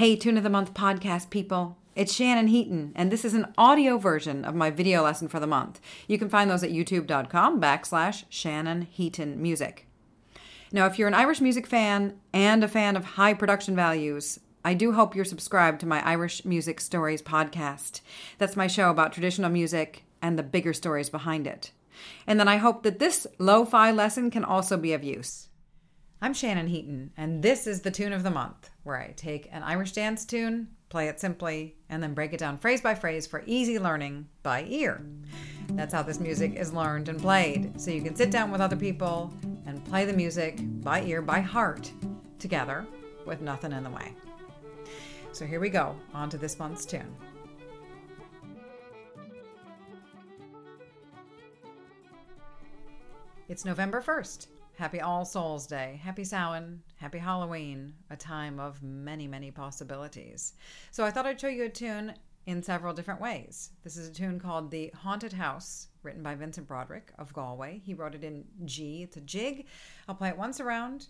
Hey, Tune of the Month podcast people. It's Shannon Heaton, and this is an audio version of my video lesson for the month. You can find those at youtube.com backslash Shannon Heaton Music. Now, if you're an Irish music fan and a fan of high production values, I do hope you're subscribed to my Irish Music Stories podcast. That's my show about traditional music and the bigger stories behind it. And then I hope that this lo fi lesson can also be of use. I'm Shannon Heaton, and this is the tune of the month, where I take an Irish dance tune, play it simply, and then break it down phrase by phrase for easy learning by ear. That's how this music is learned and played. So you can sit down with other people and play the music by ear, by heart, together with nothing in the way. So here we go, on to this month's tune. It's November 1st. Happy All Souls Day. Happy Samhain. Happy Halloween. A time of many, many possibilities. So I thought I'd show you a tune in several different ways. This is a tune called The Haunted House, written by Vincent Broderick of Galway. He wrote it in G. It's a jig. I'll play it once around,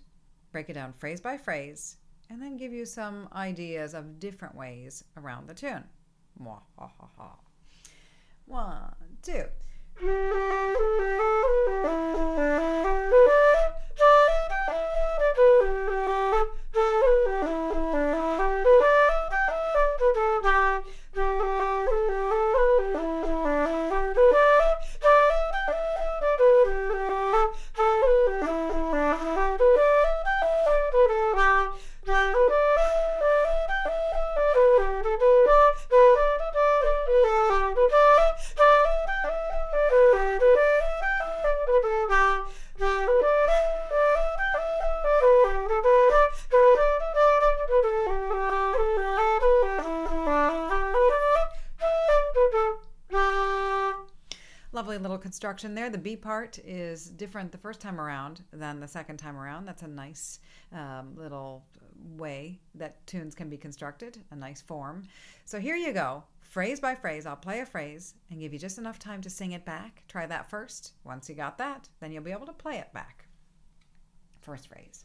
break it down phrase by phrase, and then give you some ideas of different ways around the tune. One, two. Lovely little construction there. The B part is different the first time around than the second time around. That's a nice um, little way that tunes can be constructed, a nice form. So here you go, phrase by phrase. I'll play a phrase and give you just enough time to sing it back. Try that first. Once you got that, then you'll be able to play it back. First phrase.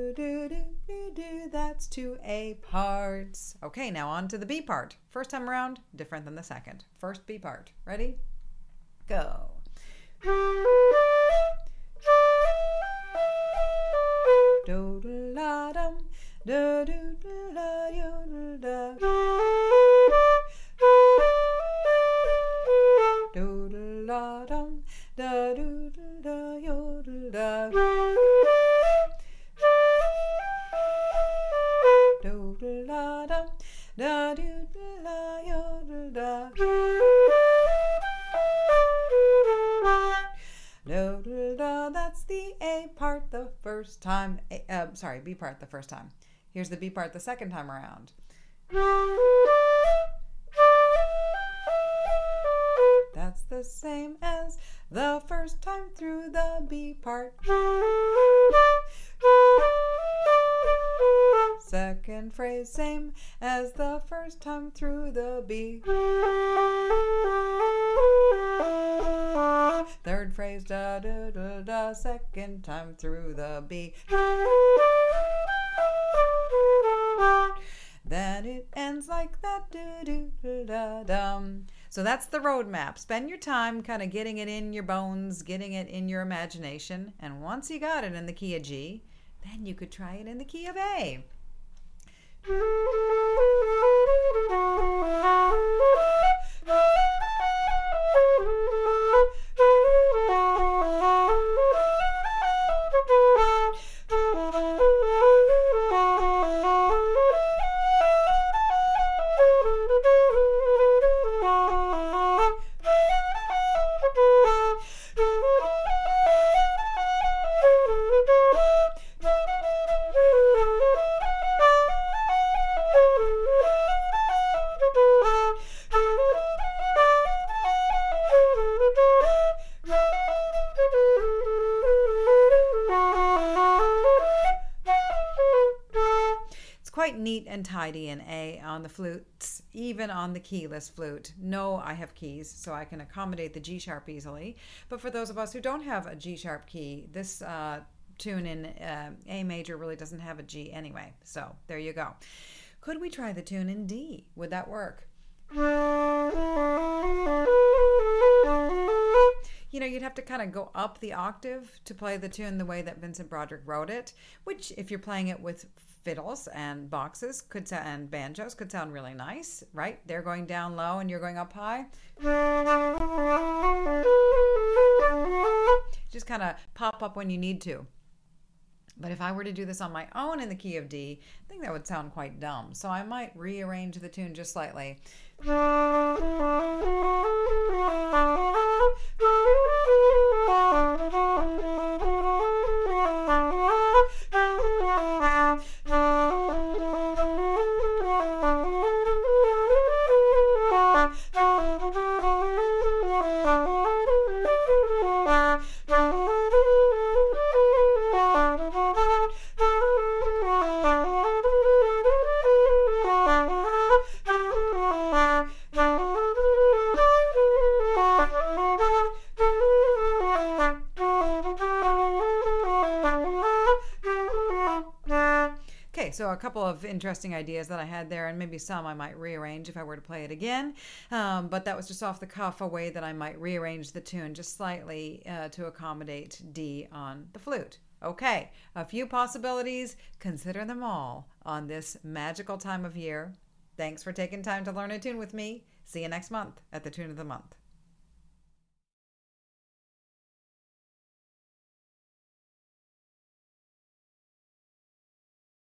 two A parts. Okay, now on to the B part. First time around, different than the second. First B part. Ready? Go. Do la dum, do do la da. First time. Uh, sorry, B part the first time. Here's the B part the second time around. That's the same as the first time through the B part. Second phrase, same as the first time through the B. Third phrase, da da da da, second time through the B. Then it ends like that, do do da dum. So that's the roadmap. Spend your time kind of getting it in your bones, getting it in your imagination. And once you got it in the key of G, then you could try it in the key of A. neat and tidy in A on the flutes, even on the keyless flute. No, I have keys, so I can accommodate the G sharp easily. But for those of us who don't have a G sharp key, this uh, tune in uh, A major really doesn't have a G anyway. So there you go. Could we try the tune in D? Would that work? you know, you'd have to kind of go up the octave to play the tune the way that Vincent Broderick wrote it, which, if you're playing it with fiddles and boxes could sound, and banjos could sound really nice, right? They're going down low and you're going up high. Just kind of pop up when you need to. But if I were to do this on my own in the key of D, I think that would sound quite dumb. So I might rearrange the tune just slightly. So a couple of interesting ideas that I had there, and maybe some I might rearrange if I were to play it again. Um, but that was just off the cuff, a way that I might rearrange the tune just slightly uh, to accommodate D on the flute. Okay, a few possibilities. Consider them all on this magical time of year. Thanks for taking time to learn a tune with me. See you next month at the Tune of the Month.